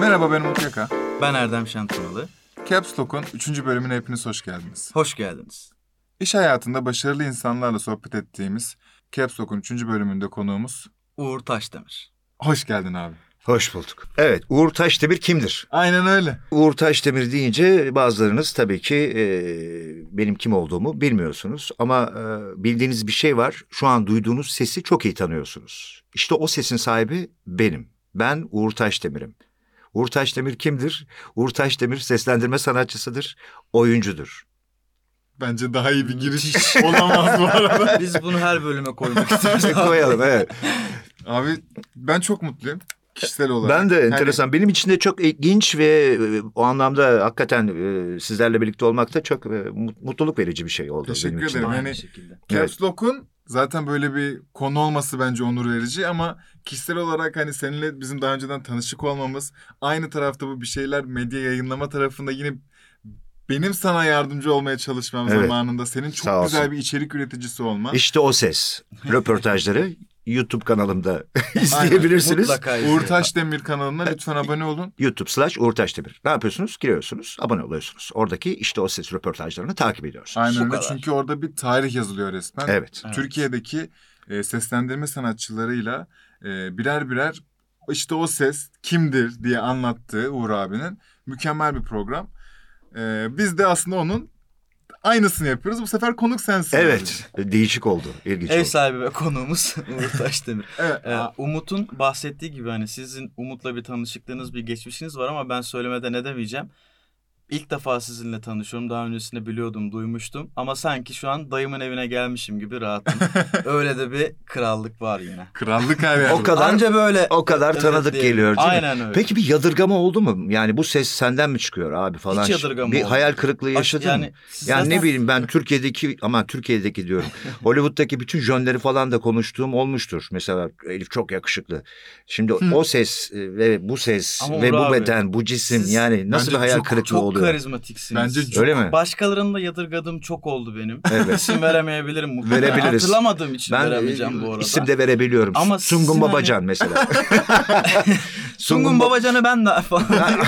Merhaba ben Umut Yaka. Ben Erdem Şantanalı. Caps Lock'un 3. bölümüne hepiniz hoş geldiniz. Hoş geldiniz. İş hayatında başarılı insanlarla sohbet ettiğimiz Caps Lock'un 3. bölümünde konuğumuz. Uğur Taşdemir. Hoş geldin abi. Hoş bulduk. Evet, Uğur Taşdemir kimdir? Aynen öyle. Uğur Taşdemir deyince bazılarınız tabii ki e, benim kim olduğumu bilmiyorsunuz. Ama e, bildiğiniz bir şey var. Şu an duyduğunuz sesi çok iyi tanıyorsunuz. İşte o sesin sahibi benim. Ben Uğur Taşdemir'im. Uğur Taşdemir kimdir? Uğur Taşdemir seslendirme sanatçısıdır, oyuncudur. Bence daha iyi bir giriş olamaz bu arada. Biz bunu her bölüme koymak istiyoruz. Koyalım evet. Abi ben çok mutluyum kişisel olarak. Ben de Yani enteresan. Benim için de çok ilginç ve e, o anlamda hakikaten e, sizlerle birlikte olmak da çok e, mut- mutluluk verici bir şey oldu Teşekkür benim için. ederim. Yani-. Caps Lock'un zaten böyle bir konu olması bence onur verici ama kişisel olarak hani seninle bizim daha önceden tanışık olmamız, aynı tarafta bu bir şeyler medya yayınlama tarafında yine benim sana yardımcı olmaya çalışmam Evet. zamanında senin Sağ çok olsun. güzel bir içerik üreticisi olman. İşte o ses. Röportajları YouTube kanalımda izleyebilirsiniz. Mutlaka Uğur izleyin. Taşdemir kanalına lütfen abone olun. YouTube slash Uğur Taşdemir. Ne yapıyorsunuz? Giriyorsunuz, abone oluyorsunuz. Oradaki işte o ses röportajlarını takip ediyorsunuz. Aynen öyle çünkü orada bir tarih yazılıyor resmen. Evet. Evet. Türkiye'deki e, seslendirme sanatçılarıyla e, birer birer işte o ses kimdir diye anlattığı Uğur abinin mükemmel bir program. E, biz de aslında onun aynısını yapıyoruz. Bu sefer konuk sensin. Evet. Değişik oldu. ilginç Ev oldu. sahibi ve konuğumuz Uğur Taşdemir. Evet. Ee, Umut'un bahsettiği gibi hani sizin Umut'la bir tanışıklığınız, bir geçmişiniz var ama ben söylemeden edemeyeceğim. İlk defa sizinle tanışıyorum. Daha öncesinde biliyordum, duymuştum. Ama sanki şu an dayımın evine gelmişim gibi rahatım. Öyle de bir krallık var yine. Krallık yerde. O kadar Anca böyle o kadar Evet tanıdık diyelim. geliyor değil mi? Aynen öyle. Peki bir yadırgama oldu mu? Yani bu ses senden mi çıkıyor abi falan? Hiç yadırgama Bir olmadı. hayal kırıklığı yaşadın yani mı? siz Yani ne zaten- bileyim ben Türkiye'deki ama Türkiye'deki diyorum. Hollywood'daki bütün jönleri falan da konuştuğum olmuştur. Mesela Elif çok yakışıklı. Şimdi o ses e, ve bu ses Ama ve Uğur bu abi, beden, bu cisim siz yani nasıl bence bir hayal çok- kırıklığı Çok oluyor? Karizmatiksiniz. Bence çok- Öyle mi? Başkalarının da yadırgadığım çok oldu benim. Evet. İsim veremeyebilirim muhtemelen. Verebiliriz. Hatırlamadığım için Ben veremeyeceğim e, bu arada. isim de verebiliyorum. Ama Sungun Babacan mesela. Sungun Ba- Babacan'ı ben de falan.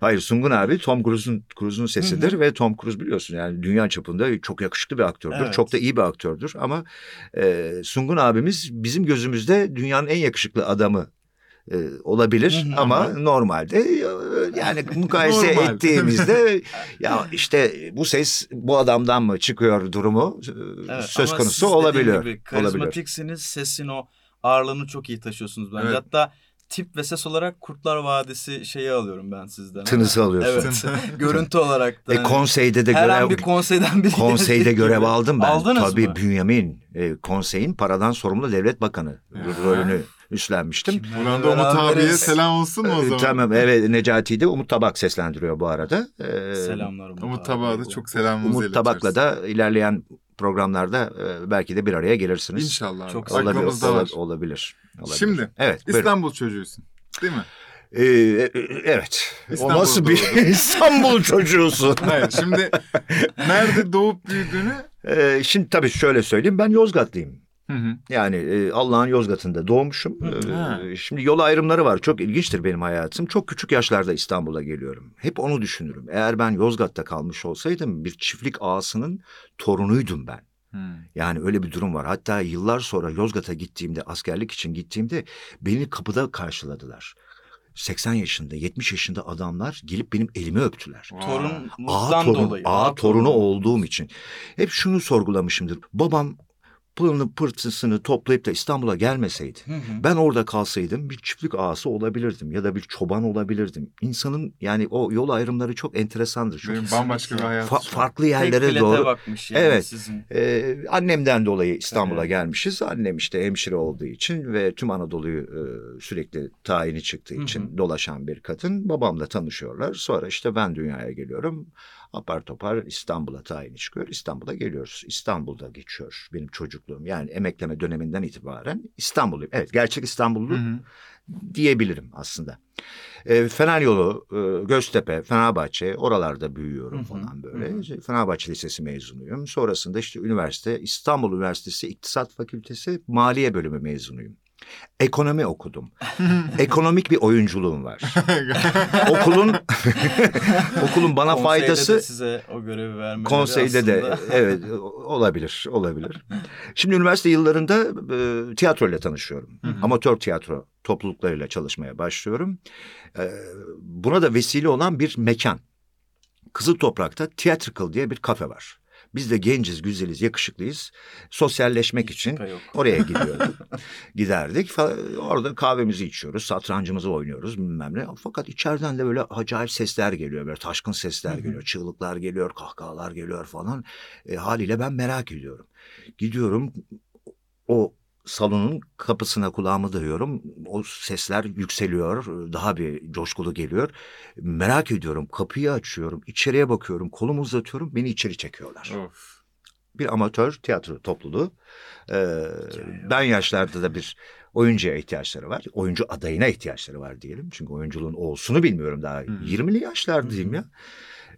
Hayır Sungun abi Tom Cruise'un Cruise'un sesidir ve Tom Cruise biliyorsun yani dünya çapında çok yakışıklı bir aktördür. Evet. Çok da iyi bir aktördür ama e, Sungun abimiz bizim gözümüzde dünyanın en yakışıklı adamı e, olabilir Hı hı, ama normalde e, yani mukayese Normal. ettiğimizde ya işte bu ses bu adamdan mı çıkıyor durumu e, Evet, söz ama konusu olabiliyor. Gibi, olabilir. karizmatiksiniz. Sesin o ağırlığını çok iyi taşıyorsunuz bence. Evet. Hatta tip ve ses olarak Kurtlar Vadisi şeyi alıyorum ben sizden. Tınısı alıyorsun. Evet. Görüntü olarak da. E, konseyde de her an görev bir konseyden bir Konseyde görev aldım ben. Aldınız Tabii mı? Bünyamin e, konseyin paradan sorumlu devlet bakanı rolünü üstlenmiştim. Buradan da Umut abiye selam olsun mu o E, zaman? Tamam evet Necati'yi de Umut Tabak seslendiriyor bu arada. E, Selamlar Umut, Umut. Tabak'a da çok selamımızı Umut Tabak'la da ilerleyen programlarda e, belki de bir araya gelirsiniz. İnşallah. Çok Olabilir, Aklımızda var. ola- olabilir, olabilir. Şimdi Evet. buyurun. İstanbul çocuğusun. Değil mi? Ee, e, evet. İstanbul'da o nasıl bir doğdun. İstanbul çocuğusun? Hayır. Şimdi nerede doğup büyüdüğünü Ee, şimdi tabii şöyle söyleyeyim ben Yozgatlıyım. Hı hı. Yani e, Allah'ın Yozgat'ında doğmuşum. Ha. şimdi yol ayrımları var. Çok ilginçtir benim hayatım. Çok küçük yaşlarda İstanbul'a geliyorum. Hep onu düşünürüm. Eğer ben Yozgat'ta kalmış olsaydım bir çiftlik ağasının torunuydum ben. Hı. Yani öyle bir durum var. Hatta yıllar sonra Yozgat'a gittiğimde, askerlik için gittiğimde beni kapıda karşıladılar. 80 yaşında, 70 yaşında adamlar gelip benim elimi öptüler. Vay. Ağa, torun, dolayı. ağa torunu olduğum için. Hep şunu sorgulamışımdır. Babam pılını pırtısını toplayıp da İstanbul'a gelmeseydi. Hı hı. Ben orada kalsaydım bir çiftlik ağası olabilirdim ya da bir çoban olabilirdim. İnsanın yani o yol ayrımları çok enteresandır. Çok Benim bambaşka bir hayat. fa- farklı Tek yerlere bilete doğru. bakmış yani Evet. sizin. Ee, annemden dolayı İstanbul'a Evet. gelmişiz. Annem işte hemşire olduğu için ve tüm Anadolu'yu e, sürekli tayini çıktığı Hı hı. için dolaşan bir kadın. Babamla tanışıyorlar. Sonra işte ben dünyaya geliyorum. Apar topar İstanbul'a tayini çıkıyor. İstanbul'a geliyoruz. İstanbul'da geçiyor benim çocukluğum. Yani emekleme döneminden itibaren İstanbulluyum. Evet gerçek İstanbullu Hı hı. diyebilirim aslında. E, Fener Yolu, e, Göztepe, Fenerbahçe oralarda büyüyorum Hı hı, falan böyle. hı İşte Fenerbahçe Lisesi mezunuyum. Sonrasında işte üniversite İstanbul Üniversitesi İktisat Fakültesi Maliye Bölümü mezunuyum. Ekonomi okudum. Ekonomik bir oyunculuğum var. Okulun okulun bana Konseyde faydası de size o görevi vermeleri Konseyde de aslında- evet o- olabilir olabilir. Şimdi üniversite yıllarında e, tiyatro ile tanışıyorum. Hı hı. Amatör tiyatro topluluklarıyla çalışmaya başlıyorum. E, buna da vesile olan bir mekan. Kızıl Toprak'ta Theatrical diye bir kafe var. Biz de genciz, güzeliz, yakışıklıyız. Sosyalleşmek Hiç için oraya gidiyorduk. Giderdik. Orada kahvemizi içiyoruz, satrancımızı oynuyoruz bilmem ne. Fakat içeriden de böyle acayip sesler geliyor. Böyle taşkın sesler geliyor. Çığlıklar geliyor, kahkahalar geliyor falan. E, haliyle ben merak ediyorum. Gidiyorum o salonun kapısına kulağımı dayıyorum. O sesler yükseliyor. Daha bir coşkulu geliyor. Merak ediyorum. Kapıyı açıyorum. içeriye bakıyorum. Kolumu uzatıyorum. Beni içeri çekiyorlar of. bir amatör tiyatro topluluğu. Ee, ben yaşlarda da bir oyuncuya ihtiyaçları var. Oyuncu adayına ihtiyaçları var diyelim. Çünkü oyunculuğun olsunu bilmiyorum daha. Hı. 20'li yaşlardayım ya.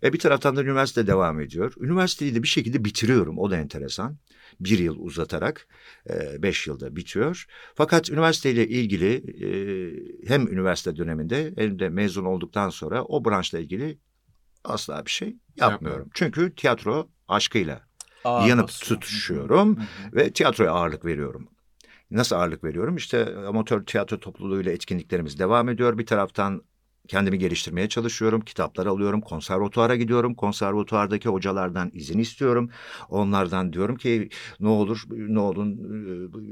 E bir taraftan da üniversite devam ediyor. Üniversiteyi de bir şekilde bitiriyorum. O da enteresan. Bir yıl uzatarak e, beş yılda bitiyor. Fakat üniversiteyle ilgili e, hem üniversite döneminde hem de mezun olduktan sonra o branşla ilgili asla bir şey yapmıyorum. Yapmıyorum. Çünkü tiyatro aşkıyla Ağır yanıp basıyor. tutuşuyorum Hı hı. ve tiyatroya ağırlık veriyorum. Nasıl ağırlık veriyorum? İşte amatör tiyatro topluluğuyla etkinliklerimiz devam ediyor. Bir taraftan kendimi geliştirmeye çalışıyorum. Kitaplar alıyorum. Konservatuara gidiyorum. Konservatuardaki hocalardan izin istiyorum. Onlardan diyorum ki ne olur ne olun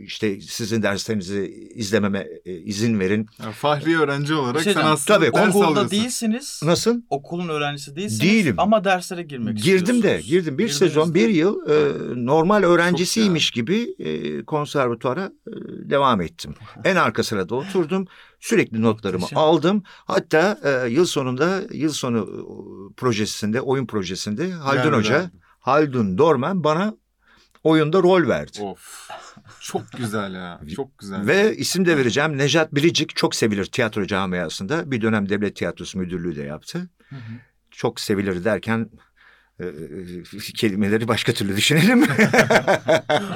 işte sizin derslerinizi izlememe e, izin verin. Ya, fahri öğrenci olarak şey sen aslında Tabii, ders Okulda alıyorsun. değilsiniz. Nasıl? Okulun öğrencisi değilsiniz. Değilim. Ama derslere girmek Girdim de girdim bir Girdiniz sezon de. bir yıl e, normal öğrencisiymiş gibi e, konservatuara e, devam ettim. En arka sırada oturdum sürekli notlarımı Muhteşem. aldım. Hatta e, yıl sonunda yıl sonu e, projesinde oyun projesinde Haldun Yer Hoca verdim. Haldun Dorman bana oyunda rol verdi. Of. Çok güzel ya. Çok güzel. Ve isim de vereceğim Nejat Biricik çok sevilir tiyatro camiasında. Bir dönem devlet tiyatrosu müdürlüğü de yaptı. Hı hı. Çok sevilir derken e, e, kelimeleri başka türlü düşünelim.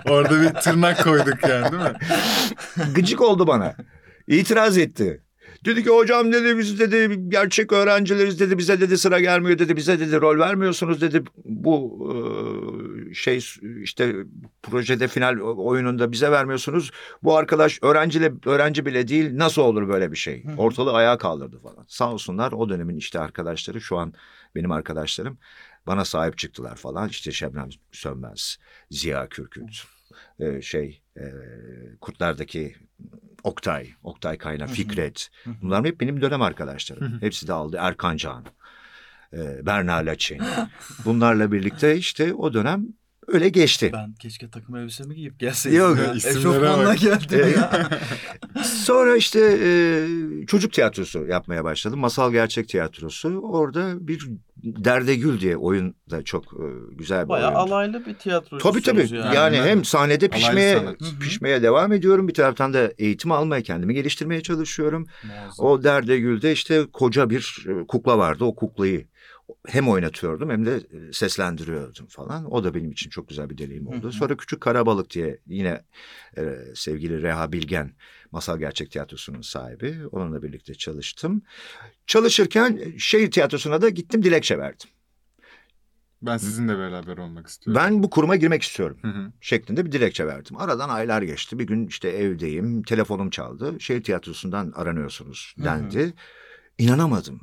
Orada bir tırnak koyduk yani değil mi? Gıcık oldu bana. İtiraz etti. Dedi ki hocam dedi biz dedi gerçek öğrencileriz dedi. Bize dedi sıra gelmiyor dedi. Bize dedi rol vermiyorsunuz dedi. Bu e, şey işte projede final oyununda bize vermiyorsunuz. Bu arkadaş öğrenciyle öğrenci bile değil nasıl olur böyle bir şey? Ortalığı ayağa kaldırdı falan. Sağ olsunlar o dönemin işte arkadaşları şu an benim arkadaşlarım bana sahip çıktılar falan. İşte Şebnem Sönmez Ziya Kürküt e, şey e, Kurtlar'daki Oktay, Oktay Kayna, Hı hı. Fikret. Hı hı. Bunlar hep benim dönem arkadaşlarım. Hı hı. Hepsi de aldı. Erkan Can, e, Berna Laçin. Bunlarla birlikte işte o dönem öyle geçti. Ben keşke takım elbisemi giyip gelseydim. Yok, ya. Eşofmanla geldim E, ya. Sonra işte e, çocuk tiyatrosu yapmaya başladım. Masal Gerçek Tiyatrosu. Orada bir Derdegül diye oyun da çok e, güzel bir Bayağı oyundu. alaylı bir tiyatro. Tabii tabii. Yani, Yani. Hem sahnede pişmeye pişmeye devam ediyorum. Bir taraftan da eğitim almaya, kendimi geliştirmeye çalışıyorum. Muazzam. O Derdegül'de işte koca bir e, kukla vardı. O kuklayı hem oynatıyordum hem de seslendiriyordum falan. O da benim için çok güzel bir deneyim oldu. Hı hı. Sonra Küçük Karabalık diye yine e, sevgili Reha Bilgen Masal Gerçek Tiyatrosu'nun sahibi. Onunla birlikte çalıştım. Çalışırken şehir tiyatrosuna da gittim dilekçe verdim. Ben sizinle beraber olmak istiyorum. Ben bu kuruma girmek istiyorum Hı hı. şeklinde bir dilekçe verdim. Aradan aylar geçti. Bir gün işte evdeyim. Telefonum çaldı. Şehir tiyatrosundan aranıyorsunuz Hı hı. dendi. İnanamadım.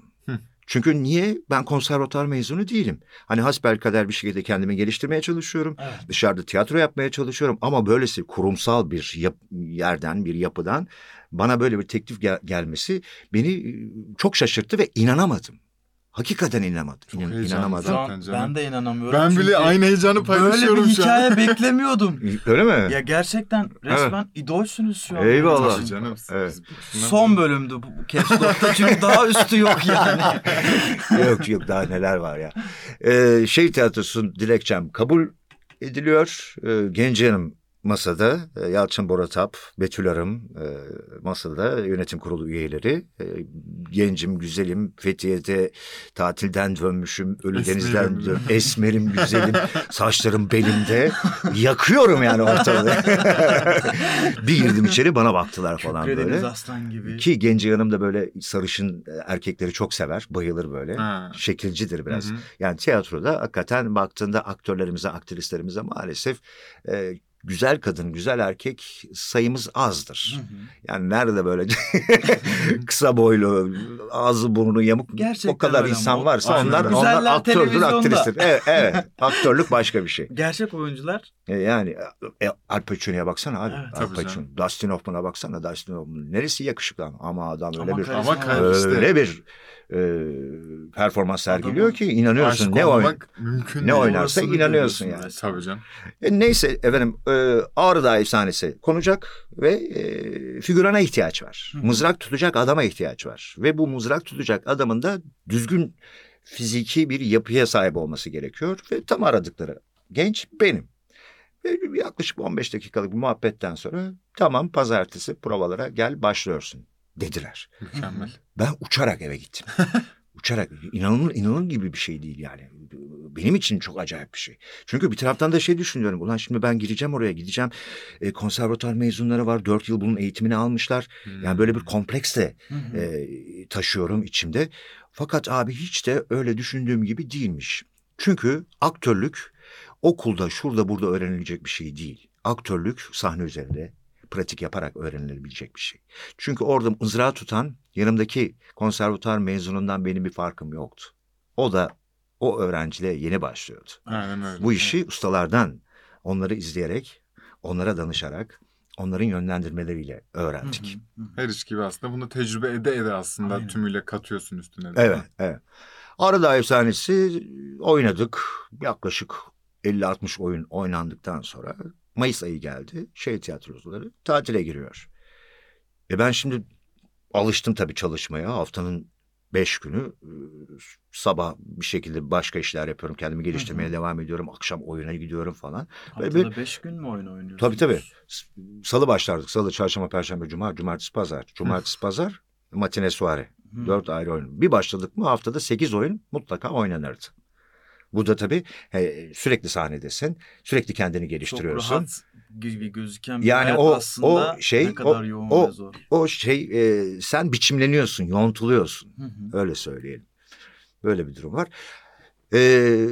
Çünkü niye? Ben konservatuar mezunu değilim. Hani hasbelkader bir şekilde kendimi geliştirmeye çalışıyorum. Evet. Dışarıda tiyatro yapmaya çalışıyorum. Ama böylesi kurumsal bir yap- yerden, bir yapıdan bana böyle bir teklif gel- gelmesi beni e, çok şaşırttı ve inanamadım. Hakikaten inanamadım. Çok İnan- inanamadım. Zaten canım. ben de inanamıyorum. Ben bile aynı heyecanı Böyle paylaşıyorum bir şu an. hikaye beklemiyordum. Öyle mi? Ya gerçekten resmen idolsünüz şu an. Eyvallah. Tabii canım. Evet. Son bölümdü bu Capslock'ta çünkü daha üstü yok yani. yok yok daha neler var ya. Ee, şehir tiyatrosunun dilekçem kabul ediliyor. Ee, Gence'nin masada e, Yalçın Boratap, Betül Arım e, masada yönetim kurulu üyeleri. E, gencim, güzelim, Fethiye'de tatilden dönmüşüm, Ölüdeniz'den Esmerim. dön, esmerim, güzelim, saçlarım belimde. Yakıyorum yani ortalığı. bir girdim içeri bana baktılar falan Kükrediniz böyle. aslan gibi. Ki genci hanım da böyle sarışın erkekleri çok sever, bayılır böyle. Ha. Şekilcidir biraz. Hı hı. Yani tiyatroda hakikaten baktığında aktörlerimize, aktrislerimize maalesef e, güzel kadın, güzel erkek sayımız azdır. Hı hı. Yani nerede böyle kısa boylu, ağzı burnu yamuk Gerçekten o kadar öyle ama insan o- varsa Aynen onlar, öyle. onlar aktördür, aktristir. Evet, evet. aktörlük başka bir şey. Gerçek oyuncular E, Yani e, Al Pacino'ya baksana abi. Evet. Al Pacino. canım. Dustin Hoffman'a baksana. Dustin Hoffman. Neresi yakışıklı ama, ama adam öyle Ama bir Ama kar- işte. öyle bir e, performans sergiliyor Adamın ki inanıyorsun. Ne mümkün ne oynarsa inanıyorsun yani. Tabii canım. E, neyse efendim e, Ağrı Dağı efsanesi konacak ve e, figürana ihtiyaç var. Hı. Mızrak tutacak adama ihtiyaç var. Ve bu mızrak tutacak adamın da düzgün fiziki bir yapıya sahip olması gerekiyor. Ve tam aradıkları genç benim. Ve yaklaşık 15 dakikalık bir muhabbetten sonra tamam pazartesi provalara gel başlıyorsun dediler. Mükemmel. Ben uçarak eve gittim. uçarak inanılır, inanılır gibi bir şey değil yani. Benim için çok acayip bir şey. Çünkü bir taraftan da şey düşünüyorum. Ulan şimdi ben gireceğim oraya gideceğim. E, konservatuar mezunları var. Dört yıl bunun eğitimini almışlar. Yani böyle bir kompleks de e, taşıyorum içimde. Fakat abi hiç de öyle düşündüğüm gibi değilmiş. Çünkü aktörlük okulda şurada burada öğrenilecek bir şey değil. Aktörlük sahne üzerinde pratik yaparak öğrenilebilecek bir şey. Çünkü orada mızrağı tutan yanımdaki konservatuar mezunundan benim bir farkım yoktu. O da o öğrenciyle yeni başlıyordu. Aynen öyle. Bu işi ustalardan onları izleyerek, onlara danışarak, onların yönlendirmeleriyle öğrendik. Hı hı, hı. Her iş gibi aslında bunu tecrübe ede ede aslında Aynen. tümüyle katıyorsun üstüne. Evet, evet. Arada efsanesi oynadık. Yaklaşık 50-60 oyun oynandıktan sonra Mayıs ayı geldi. Şehir tiyatrocuları tatile giriyor. E ben şimdi alıştım tabii çalışmaya. Haftanın beş günü e, sabah bir şekilde başka işler yapıyorum. Kendimi geliştirmeye Hı hı. devam ediyorum. Akşam oyuna gidiyorum falan. Böyle Haftada beş gün mü oyun oynuyorsunuz? Tabii tabii. Salı başlardık. Salı, çarşamba, perşembe, cuma, cumartesi, pazar. Cumartesi, pazar, matine, soare. Hı. Dört ayrı oyun. Bir başladık mı haftada sekiz oyun mutlaka oynanırdı. Bu da tabii he, sürekli sahnedesin. Sürekli kendini Çok geliştiriyorsun. rahat gibi gözüken bir Yani o- aslında o şey, ne kadar o- yoğun o- ve zor. O şey e, sen biçimleniyorsun, yontuluyorsun. Hı hı. Öyle söyleyelim. Böyle bir durum var. Ee,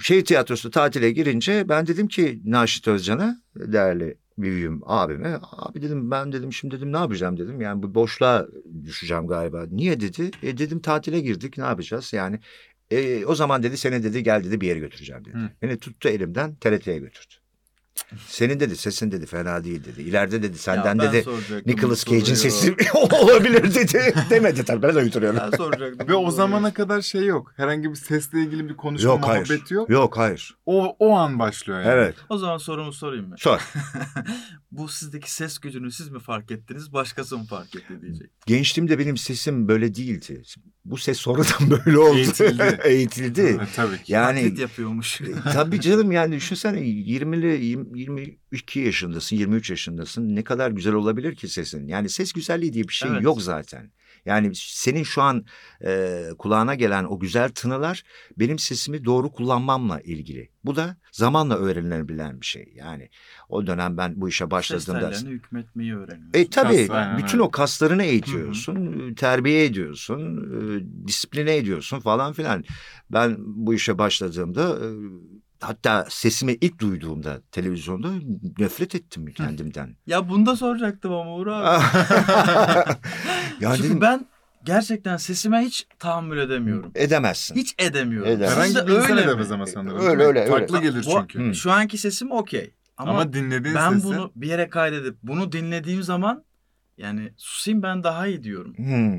şey tiyatrosu tatile girince ben dedim ki Naşit Özcan'a değerli büyüğüm abime abi dedim ben dedim şimdi dedim ne yapacağım dedim yani bu boşluğa düşeceğim galiba. Niye dedi? E dedim tatile girdik ne yapacağız yani. E, o zaman dedi seni dedi gel dedi bir yere götüreceğim dedi. Hı. Beni tuttu elimden TRT'ye götürdü. Senin dedi sesin dedi fena değil dedi. İleride dedi senden dedi Nicholas Cage'in sesi olabilir dedi. Demedi tabii ben de uyduruyorum. Ben soracaktım. Ve o zamana kadar şey yok. Herhangi bir sesle ilgili bir konuşma Yok hayır. muhabbeti yok. Yok hayır. O, o an başlıyor yani. Evet. O zaman sorumu sorayım mı? Sor. bu sizdeki ses gücünü siz mi fark ettiniz, başkası mı fark etti diyecek. Gençliğimde benim sesim böyle değildi. Bu ses sonradan böyle oldu. Eğitildi. Eğitildi. Evet, tabii ki. Yani Taklit yapıyormuş. e, tabii canım yani düşünsene 20'li 20 22 yaşındasın, 23 yaşındasın. Ne kadar güzel olabilir ki sesin? Yani ses güzelliği diye bir şey Evet. yok zaten. Yani senin şu an e, kulağına gelen o güzel tınılar benim sesimi doğru kullanmamla ilgili. Bu da zamanla öğrenilebilen bir şey. Yani o dönem ben bu işe Ses başladığımda tellerini hükmetmeyi öğreniyorsun. E tabii Kas, aynen bütün o kaslarını eğitiyorsun, e, terbiye ediyorsun, e, disipline ediyorsun falan filan. Ben bu işe başladığımda e, hatta sesimi ilk duyduğumda televizyonda nefret ettim kendimden. Ya bunu da soracaktım ama Uğur abi. ya Çünkü dedim ben gerçekten sesime hiç tahammül edemiyorum. edemezsin. Hiç edemiyorum. Edemez. Herhangi bir insan öyle edemez ama sanırım. Öyle, öyle, öyle. Farklı gelir Bu- çünkü. Hı. Şu anki sesim okey. Ama, Ama, dinlediğin ben sesi... bunu bir yere kaydedip bunu dinlediğim zaman yani susayım ben daha iyi diyorum. Hmm.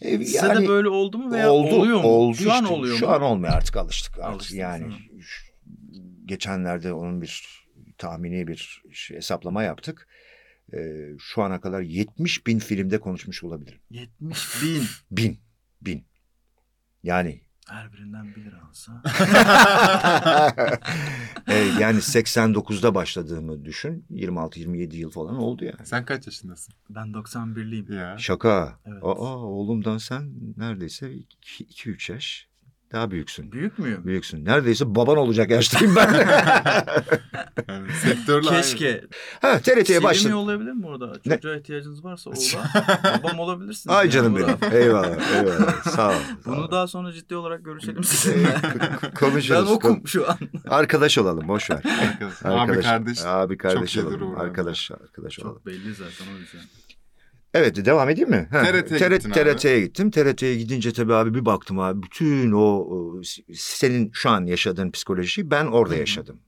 E, Size de böyle oldu mu veya oldu, oluyor mu? Oldu Şu an işte. oluyor Şu mu? an olmuyor artık alıştık artık. Alıştınız, yani hı. Geçenlerde onun bir tahmini bir şey, hesaplama yaptık. Ee, şu ana kadar 70 bin filmde konuşmuş olabilirim. 70 bin. Bin, bin. Yani Her birinden 1 lira alsa. E, yani 89'da başladığımı düşün. 26-27 yıl falan oldu yani. Sen kaç yaşındasın? Ben 91'liyim. Ya. Şaka. Evet. Aa, oğlumdan sen neredeyse 2-3 yaş daha büyüksün. Büyük müyüm? Büyüksün. Neredeyse baban olacak yaştayım ben. Yani sektörle aynı. Keşke. ha, TRT'ye mi başladım. yollayabilir mi orada? Ne? Çocuğa ihtiyacınız varsa oğula. babam olabilirsiniz. Ay yani canım Burak. benim. Eyvallah. Eyvallah. Sağ ol. sağ ol. Bunu daha sonra ciddi olarak görüşelim sizinle. ben konuşuruz. okum şu an. Arkadaş olalım. Boş ver. Arkadaş. Abi kardeş. Abi kardeş şeyler olalım. Arkadaş, arkadaş olalım. Çok belli zaten o yüzden. Evet devam edeyim mi? TRT'ye TRT. TRT'ye gittim. TRT'ye gidince tabii abi bir baktım abi bütün o, senin şu an yaşadığın psikolojiyi ben orada Hı hı. yaşadım.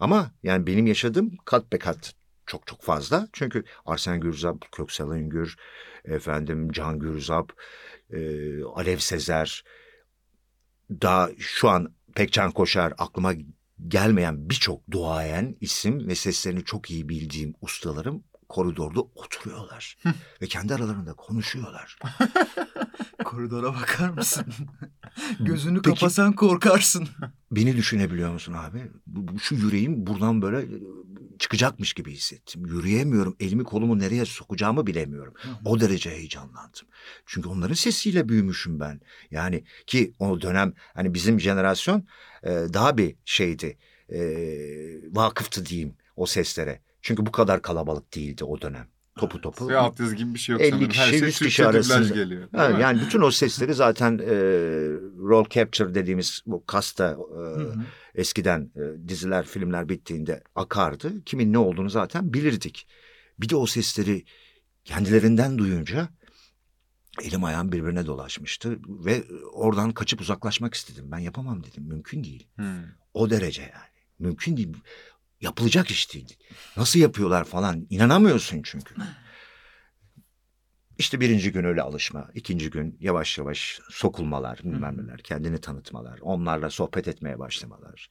Ama yani benim yaşadığım kat be kat çok çok fazla. Çünkü Arsen Gürzap, Köksal Üngür, efendim Can Gürzap, e, Alev Sezer, daha şu an Pekcan Koşar aklıma gelmeyen birçok duayen isim ve seslerini çok iyi bildiğim ustalarım koridorda oturuyorlar. ve kendi aralarında konuşuyorlar. Koridora bakar mısın? Gözünü Peki- kapasan korkarsın. Beni düşünebiliyor musun abi? Şu yüreğim buradan böyle çıkacakmış gibi hissettim. Yürüyemiyorum. Elimi kolumu nereye sokacağımı bilemiyorum. O derece heyecanlandım. Çünkü onların sesiyle büyümüşüm ben. Yani ki o dönem hani bizim jenerasyon daha bir şeydi. Vakıftı diyeyim o seslere. Çünkü bu kadar kalabalık değildi o dönem. Topu topu. Ve altyazı gibi bir şey yok 50 sanırım. kişi, Her şey 100 kişi arasında. geliyor. Ha, mi? yani bütün o sesleri zaten e, roll capture dediğimiz bu kasta e, eskiden e, diziler, filmler bittiğinde akardı. Kimin ne olduğunu zaten bilirdik. Bir de o sesleri kendilerinden duyunca elim ayağım birbirine dolaşmıştı ve oradan kaçıp uzaklaşmak istedim. Ben yapamam dedim. Mümkün değil. Hmm. O derece yani. Mümkün değil. Yapılacak iş değil. Nasıl yapıyorlar falan. İnanamıyorsun çünkü. İşte birinci gün öyle alışma. ikinci gün yavaş yavaş sokulmalar, bilmem neler, kendini tanıtmalar, onlarla sohbet etmeye başlamalar.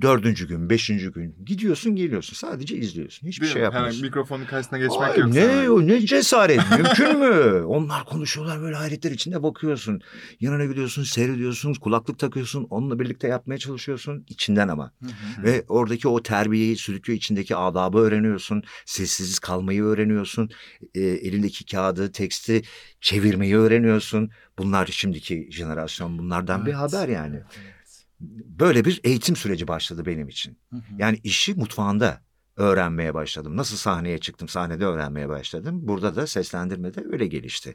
Dördüncü gün, beşinci gün gidiyorsun geliyorsun. Sadece izliyorsun. Hiçbir Değil şey mi? yapmıyorsun. Hemen mikrofonun karşısına geçmek Ay, yok ne o ne cesaret mümkün mü? Onlar konuşuyorlar böyle hayretler içinde bakıyorsun. Yanına gidiyorsun seyrediyorsun kulaklık takıyorsun onunla birlikte yapmaya çalışıyorsun içinden ama. Ve oradaki o terbiyeyi sürüküyor içindeki adabı öğreniyorsun. Sessiz kalmayı öğreniyorsun. E, elindeki kağıdı teksti çevirmeyi öğreniyorsun. Bunlar şimdiki jenerasyon bunlardan bir Evet. haber yani. Evet. Böyle bir eğitim süreci başladı benim için. Hı hı. Yani işi mutfağında öğrenmeye başladım. Nasıl sahneye çıktım sahnede öğrenmeye başladım. Burada da seslendirmede öyle gelişti.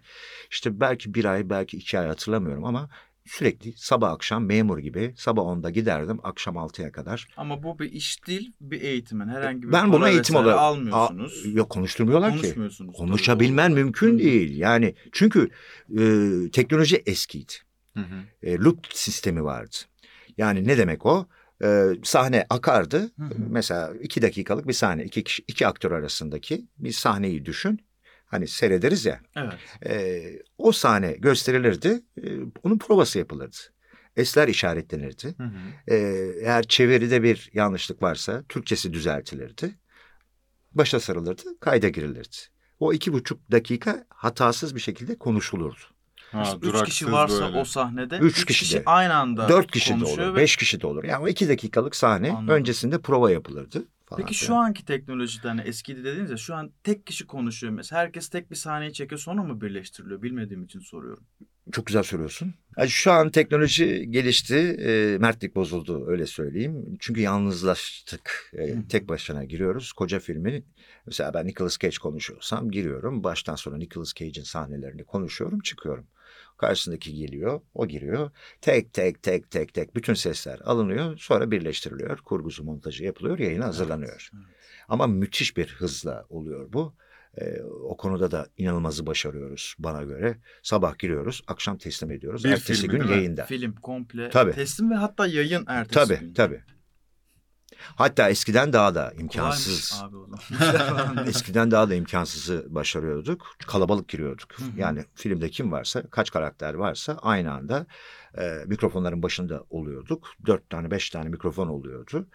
İşte belki bir ay belki iki ay hatırlamıyorum ama sürekli sabah akşam memur gibi sabah 10'da giderdim akşam 6'ya kadar. Ama bu bir iş değil, bir eğitimin. Herhangi bir Ben bunu eğitim olarak almıyorsunuz. Aa, yok konuşturmuyorlar ki. Konuşmuyorsunuz. tabii, Konuşabilmen doğru. mümkün Hı. değil. Yani çünkü e, teknoloji eskiydi. Hı hı. E, loop sistemi vardı. Yani ne demek o? E, sahne akardı. Hı hı. Mesela iki dakikalık bir sahne. iki, kişi, iki aktör arasındaki bir sahneyi düşün. Hani seyrederiz ya. Evet. E, o sahne gösterilirdi. E, onun provası yapılırdı. Esler işaretlenirdi. Hı hı. E, eğer çeviride bir yanlışlık varsa Türkçesi düzeltilirdi. Başa sarılırdı, kayda girilirdi. O iki buçuk dakika hatasız bir şekilde konuşulurdu. Ha, üç kişi varsa böyle. o sahnede Üç üç, kişi kişi, de. aynı anda Dört kişi de olur, ve- beş kişi de olur. Yani o iki dakikalık sahne Anladım. öncesinde prova yapılırdı. Falan Peki şu filan. anki teknolojide hani eskidi dediniz ya şu an tek kişi konuşuyor mesela. Herkes tek bir sahneyi çekiyor sonra mı birleştiriliyor? Bilmediğim için soruyorum. Çok güzel soruyorsun. Yani şu an teknoloji gelişti, e, mertlik bozuldu öyle söyleyeyim. Çünkü yalnızlaştık. E, tek başına giriyoruz. Koca filmi, mesela ben Nicolas Cage konuşuyorsam giriyorum. Baştan sona Nicolas Cage'in sahnelerini konuşuyorum, çıkıyorum. Karşısındaki geliyor, o giriyor. Tek tek tek tek tek bütün sesler alınıyor. Sonra birleştiriliyor. Kurgusu montajı yapılıyor, yayına hazırlanıyor. Evet. Ama müthiş bir hızla oluyor bu. Ee, o konuda da inanılmazı başarıyoruz bana göre. Sabah giriyoruz, akşam teslim ediyoruz. Bir Ertesi filmi gün yayında. Film komple Tabii. teslim ve hatta yayın ertesi Tabii, gün. tabii. Hatta eskiden daha da imkansız. Eskiden daha da imkansızı başarıyorduk. Kalabalık giriyorduk. Hı hı. Yani filmde kim varsa, kaç karakter varsa aynı anda e, mikrofonların başında oluyorduk. Dört tane beş tane mikrofon oluyordu.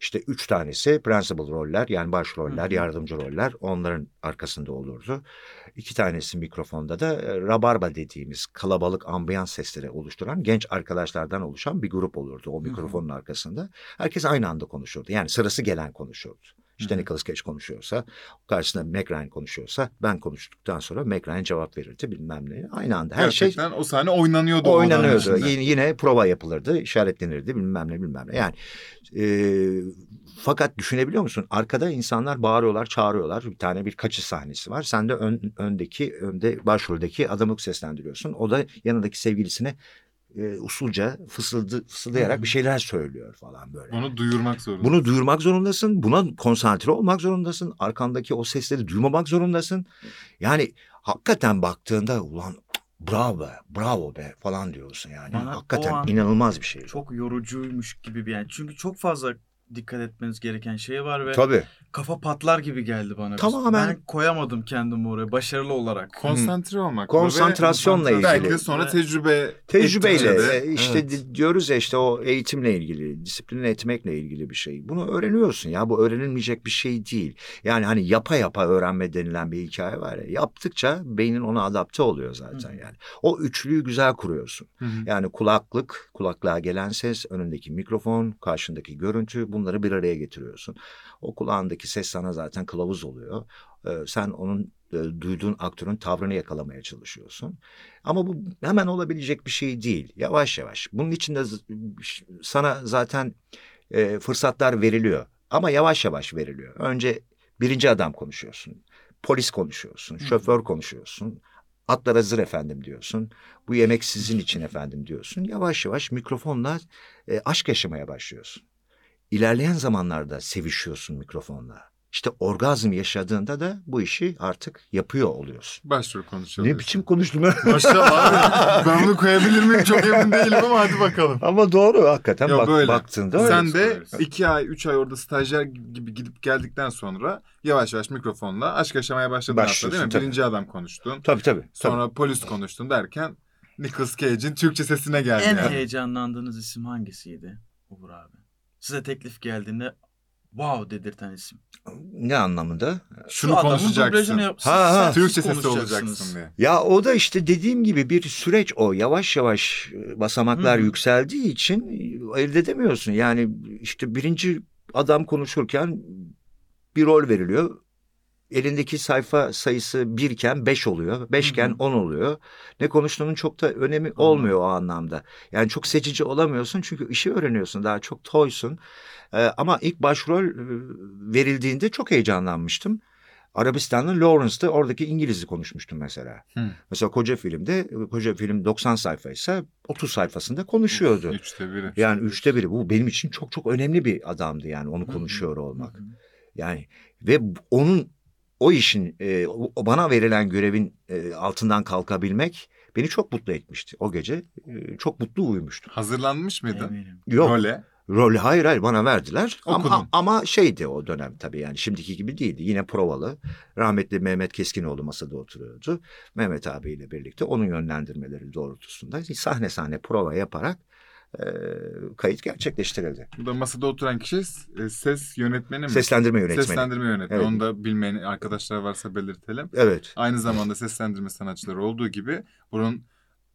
İşte üç tanesi principal roller yani başroller, Hı hı. yardımcı roller onların arkasında olurdu. İki tanesi mikrofonda da e, rabarba dediğimiz kalabalık ambiyans sesleri oluşturan genç arkadaşlardan oluşan bir grup olurdu o mikrofonun arkasında. Herkes aynı anda konuşurdu. Yani sırası gelen konuşurdu. İşte Hı. Nicolas Cage konuşuyorsa, karşısında Meg Ryan konuşuyorsa ben konuştuktan sonra Meg Ryan cevap verirdi bilmem ne. Aynı anda her şey Gerçekten o sahne oynanıyordu. oynanıyordu. Yine, yine prova yapılırdı, işaretlenirdi bilmem ne bilmem ne. Yani e, fakat düşünebiliyor musun? Arkada insanlar bağırıyorlar, çağırıyorlar. Bir tane bir kaçış sahnesi var. Sen de ön, öndeki, önde başroldeki adamı seslendiriyorsun. O da yanındaki sevgilisine e, usulca fısıldı, fısıldayarak bir şeyler söylüyor falan böyle. Onu duyurmak zorunda. Bunu duyurmak zorundasın. Buna konsantre olmak zorundasın. Arkandaki o sesleri duymamak zorundasın. Yani hakikaten baktığında ulan bravo be, bravo be falan diyorsun yani. Bana hakikaten inanılmaz bir şey. Çok yorucuymuş gibi bir yani. Çünkü çok fazla dikkat etmeniz gereken şey var ve Tabii. kafa patlar gibi geldi bana. Tamamen- Ben koyamadım kendimi oraya başarılı olarak. konsantre olmak. Konsantrasyonla ilgili. Belki de sonra tecrübe Tecrübeyle de- e, işte Evet. di- diyoruz ya işte o eğitimle ilgili, disipline etmekle ilgili bir şey. Bunu öğreniyorsun ya bu öğrenilmeyecek bir şey değil. Yani hani yapa yapa öğrenme denilen bir hikaye var ya. Yaptıkça beynin ona adapte oluyor zaten Hı yani. O üçlüyü güzel kuruyorsun. Hı. Yani kulaklık, kulaklığa gelen ses, önündeki mikrofon, karşındaki görüntü bunları bir araya getiriyorsun. O kulağındaki ses sana zaten kılavuz oluyor. Ee, sen onun e, duyduğun aktörün tavrını yakalamaya çalışıyorsun. Ama bu hemen olabilecek bir şey değil. Yavaş yavaş. Bunun için de sana zaten e, fırsatlar veriliyor. Ama yavaş yavaş veriliyor. Önce birinci adam konuşuyorsun. Polis konuşuyorsun. Hı. Şoför konuşuyorsun. Atlar hazır efendim diyorsun. Bu yemek sizin için efendim diyorsun. Yavaş yavaş mikrofonla e, aşk yaşamaya başlıyorsun. İlerleyen zamanlarda sevişiyorsun mikrofonla. İşte orgazm yaşadığında da bu işi artık yapıyor oluyorsun. Başrol konuşalım. Ne biçim konuştum ya? Maşallah abi. Ben bunu koyabilir miyim çok emin değilim ama hadi bakalım. Ama doğru hakikaten Ya bak, böyle. baktığında öyle. Sen de söylüyorsun. iki ay, üç ay orada stajyer gibi gidip geldikten sonra yavaş yavaş mikrofonla aşk yaşamaya başladın aslında değil mi? tabii. Birinci adam konuştun. Tabii tabii. Sonra polis konuştun derken Nicolas Cage'in Türkçe sesine geldi En yani. heyecanlandığınız isim hangisiydi Uğur abi? Size teklif geldiğinde wow dedirten isim. Ne anlamında? Şunu Şu adamın konuşacaksın. yap- Ha, ha. Türkçe sesi olacaksın diye. Ya o da işte dediğim gibi bir süreç o. Yavaş yavaş e, basamaklar Hı hı. yükseldiği için e, elde edemiyorsun. Yani işte birinci adam konuşurken bir rol veriliyor. Elindeki sayfa sayısı birken beş oluyor. Beşken on oluyor. Ne konuştuğunun çok da önemi olmuyor o anlamda. Yani çok seçici olamıyorsun çünkü işi öğreniyorsun. Daha çok toysun. Ee, ama ilk başrol e, verildiğinde çok heyecanlanmıştım. Arabistan'ın Lawrence'da oradaki İngiliz'i konuşmuştum mesela. Hı. Mesela koca filmde, koca film 90 sayfaysa 30 sayfasında konuşuyordu. Üçte biri. Yani üçte biri. Bu benim için çok çok önemli bir adamdı yani onu konuşuyor olmak. Hı hı. Yani ve onun o işin e, o bana verilen görevin e, altından kalkabilmek beni çok mutlu etmişti o gece. E, çok mutlu uyumuştum. Hazırlanmış mıydın? Eminim. Yok. Role. Rol hayır hayır bana verdiler ama, Okudun. ama şeydi o dönem tabii yani şimdiki gibi değildi. Yine provalı. Rahmetli Mehmet Keskinoğlu masada oturuyordu. Mehmet abiyle birlikte onun yönlendirmeleri doğrultusunda sahne sahne prova yaparak e, kayıt gerçekleştirildi. Bu da masada oturan kişi e, ses yönetmeni mi? Seslendirme yönetmeni. Seslendirme yönetmeni. Evet. Onu da bilmeyen arkadaşlar varsa belirtelim. Evet. Aynı zamanda seslendirme sanatçıları olduğu gibi bunun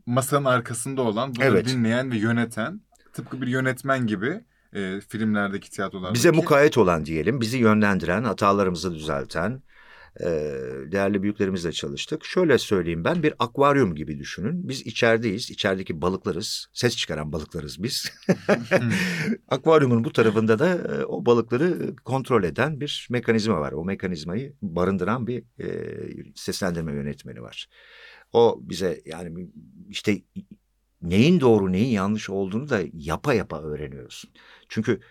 masanın arkasında olan, bunu Evet. dinleyen ve yöneten tıpkı bir yönetmen gibi e, filmlerdeki tiyatrolardaki. Bize mukayyet olan diyelim, bizi yönlendiren, hatalarımızı düzelten, e, değerli büyüklerimizle çalıştık. Şöyle söyleyeyim ben bir akvaryum gibi düşünün. Biz içerideyiz, içerideki balıklarız, ses çıkaran balıklarız biz. Akvaryumun bu tarafında da e, o balıkları kontrol eden bir mekanizma var. O mekanizmayı barındıran bir e, seslendirme yönetmeni var. O bize yani işte neyin doğru neyin yanlış olduğunu da yapa yapa öğreniyorsun. Çünkü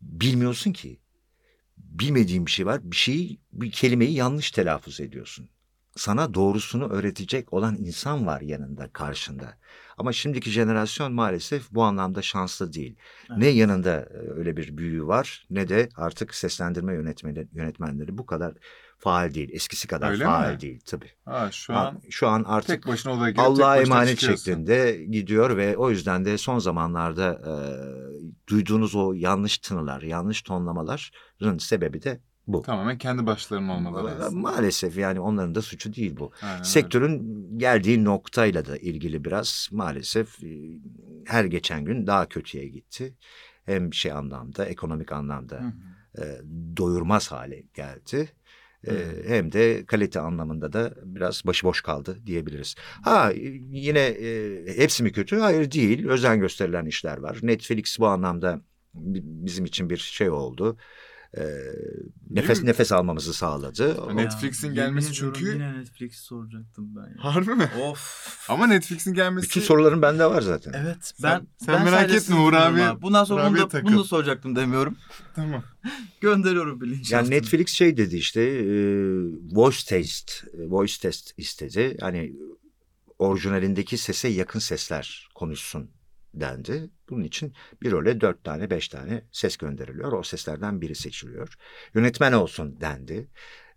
bilmiyorsun ki bilmediğin bir şey var. Bir şeyi bir kelimeyi yanlış telaffuz ediyorsun. sana doğrusunu öğretecek olan insan var yanında karşında. Ama şimdiki jenerasyon maalesef bu anlamda şanslı değil. Evet. Ne yanında e, öyle bir büyüğü var ne de artık seslendirme yönetmeni, yönetmenleri bu kadar faal değil. Eskisi kadar Öyle faal mi? değil tabii. Ha, şu Ha, an Şu an artık tek başına odaya girip Allah'a emanet çıkıyorsun. şeklinde gidiyor ve o yüzden de son zamanlarda e, duyduğunuz o yanlış tınılar, yanlış tonlamaların sebebi de bu. Tamamen kendi başlarının olmaları Ma- aslında. Maalesef yani onların da suçu değil bu. Aynen öyle. Sektörün geldiği noktayla da ilgili biraz maalesef her geçen gün daha kötüye gitti. Hem şey anlamda, ekonomik anlamda Hı hı. e, doyurmaz hale geldi. E, Hı. hem de kalite anlamında da biraz başıboş kaldı diyebiliriz. Ha yine e, hepsi mi kötü? Hayır değil. Özen gösterilen işler var. Netflix bu anlamda bi- bizim için bir şey oldu. E, nefes mi? nefes almamızı sağladı. Netflix'in gelmesi çünkü- Yine Netflix soracaktım ben. ya. Harbi mi? of. Ama Netflix'in gelmesi... Bütün soruların bende var zaten. Evet Sen- ben sen ben merak etme, Uğur abi- abi. Bundan sonra Uğur bunu da, takıl. bunu da soracaktım demiyorum. Tamam. Gönderiyorum bilinçaltına. Yani Netflix şey dedi işte e, voice test, e, voice test istedi. Hani orijinalindeki sese yakın sesler konuşsun dendi. Bunun için bir role dört tane beş tane ses gönderiliyor. O seslerden biri seçiliyor. Yönetmen olsun dendi.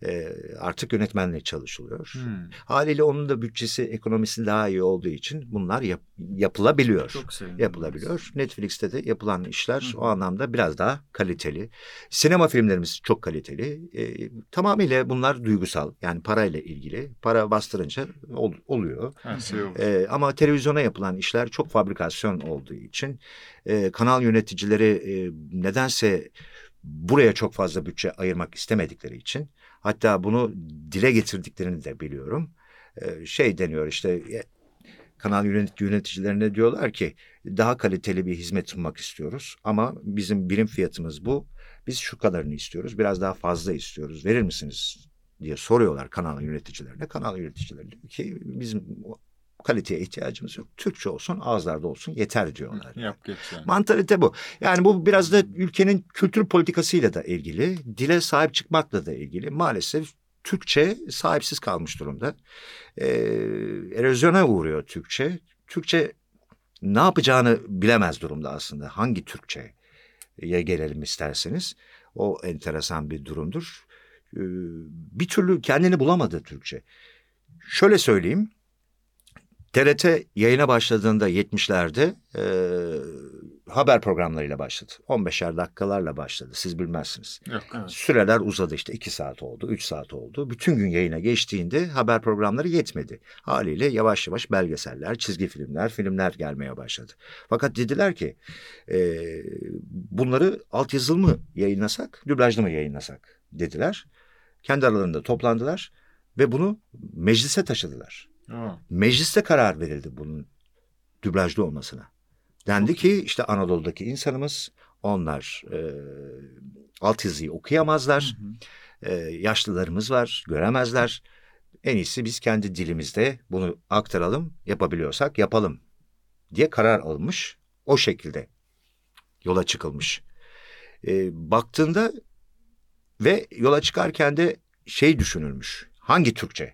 E, artık yönetmenle çalışılıyor. Hmm. Haliyle onun da bütçesi, ekonomisi daha iyi olduğu için bunlar yap- yapılabiliyor. Çok sevindim. yapılabiliyor. Netflix'te de yapılan işler hı. o anlamda biraz daha kaliteli. Sinema filmlerimiz çok kaliteli. Ee, tamamıyla bunlar duygusal. Yani parayla ilgili. Para bastırınca ol- oluyor. Ee, ama televizyona yapılan işler çok fabrikasyon olduğu için e, kanal yöneticileri e, nedense buraya çok fazla bütçe ayırmak istemedikleri için hatta bunu dile getirdiklerini de biliyorum. Ee, şey deniyor işte e, kanal yönet yöneticilerine diyorlar ki daha kaliteli bir hizmet sunmak istiyoruz ama bizim birim fiyatımız bu. Biz şu kadarını istiyoruz. Biraz daha fazla istiyoruz. Verir misiniz diye soruyorlar kanal yöneticilerine. Kanal yöneticileri diyor ki bizim kaliteye ihtiyacımız yok. Türkçe olsun, ağızlarda olsun yeter diyorlar. Yap geç yani. Mantalite bu. Yani bu biraz da ülkenin kültür politikasıyla da ilgili, dile sahip çıkmakla da ilgili. Maalesef Türkçe sahipsiz kalmış durumda. Ee, erozyona uğruyor Türkçe. Türkçe ne yapacağını bilemez durumda aslında. Hangi Türkçe'ye gelelim isterseniz. O enteresan bir durumdur. Ee, bir türlü kendini bulamadı Türkçe. Şöyle söyleyeyim. TRT yayına başladığında 70'lerde e, haber programlarıyla başladı. 15'er dakikalarla başladı. Siz bilmezsiniz. Yok. Evet. Süreler uzadı işte 2 saat oldu, 3 saat oldu. Bütün gün yayına geçtiğinde haber programları yetmedi. Haliyle yavaş yavaş belgeseller, çizgi filmler, filmler gelmeye başladı. Fakat dediler ki e, bunları altyazılı mı yayınlasak, dublajlı mı yayınlasak dediler. Kendi aralarında toplandılar ve bunu meclise taşıdılar. Aa, Mecliste karar verildi bunun dublajlı olmasına. Dendi ki işte Anadolu'daki insanımız onlar e, altyazıyı okuyamazlar. Hı hı. E, yaşlılarımız var, göremezler. En iyisi biz kendi dilimizde bunu aktaralım, yapabiliyorsak yapalım diye karar alınmış. O şekilde yola çıkılmış. E, baktığında ve yola çıkarken de şey düşünülmüş. Hangi Türkçe?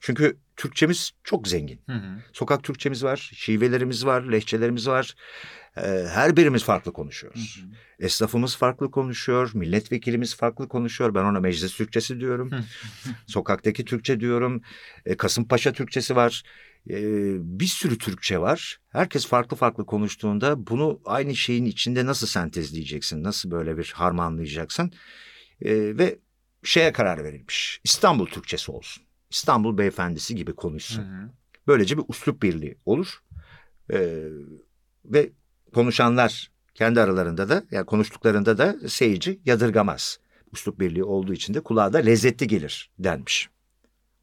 Çünkü Türkçemiz çok zengin. Hı hı. Sokak Türkçemiz var, şivelerimiz var, lehçelerimiz var. Ee, her birimiz farklı Hı konuşuyoruz. hı. Esnafımız farklı konuşuyor, milletvekilimiz farklı konuşuyor. Ben ona meclis Türkçesi diyorum. Sokaktaki Türkçe diyorum. E, Kasımpaşa Türkçesi var. E, bir sürü Türkçe var. Herkes farklı farklı konuştuğunda bunu aynı şeyin içinde nasıl sentezleyeceksin? Nasıl böyle bir harmanlayacaksın? E, ve şeye karar verilmiş. İstanbul Türkçesi olsun. İstanbul beyefendisi gibi Hı konuşsun. hı. Böylece bir uslup birliği olur. Ee, ve konuşanlar kendi aralarında da yani konuştuklarında da seyirci yadırgamaz. Uslup birliği olduğu için de kulağa da lezzetli gelir denmiş.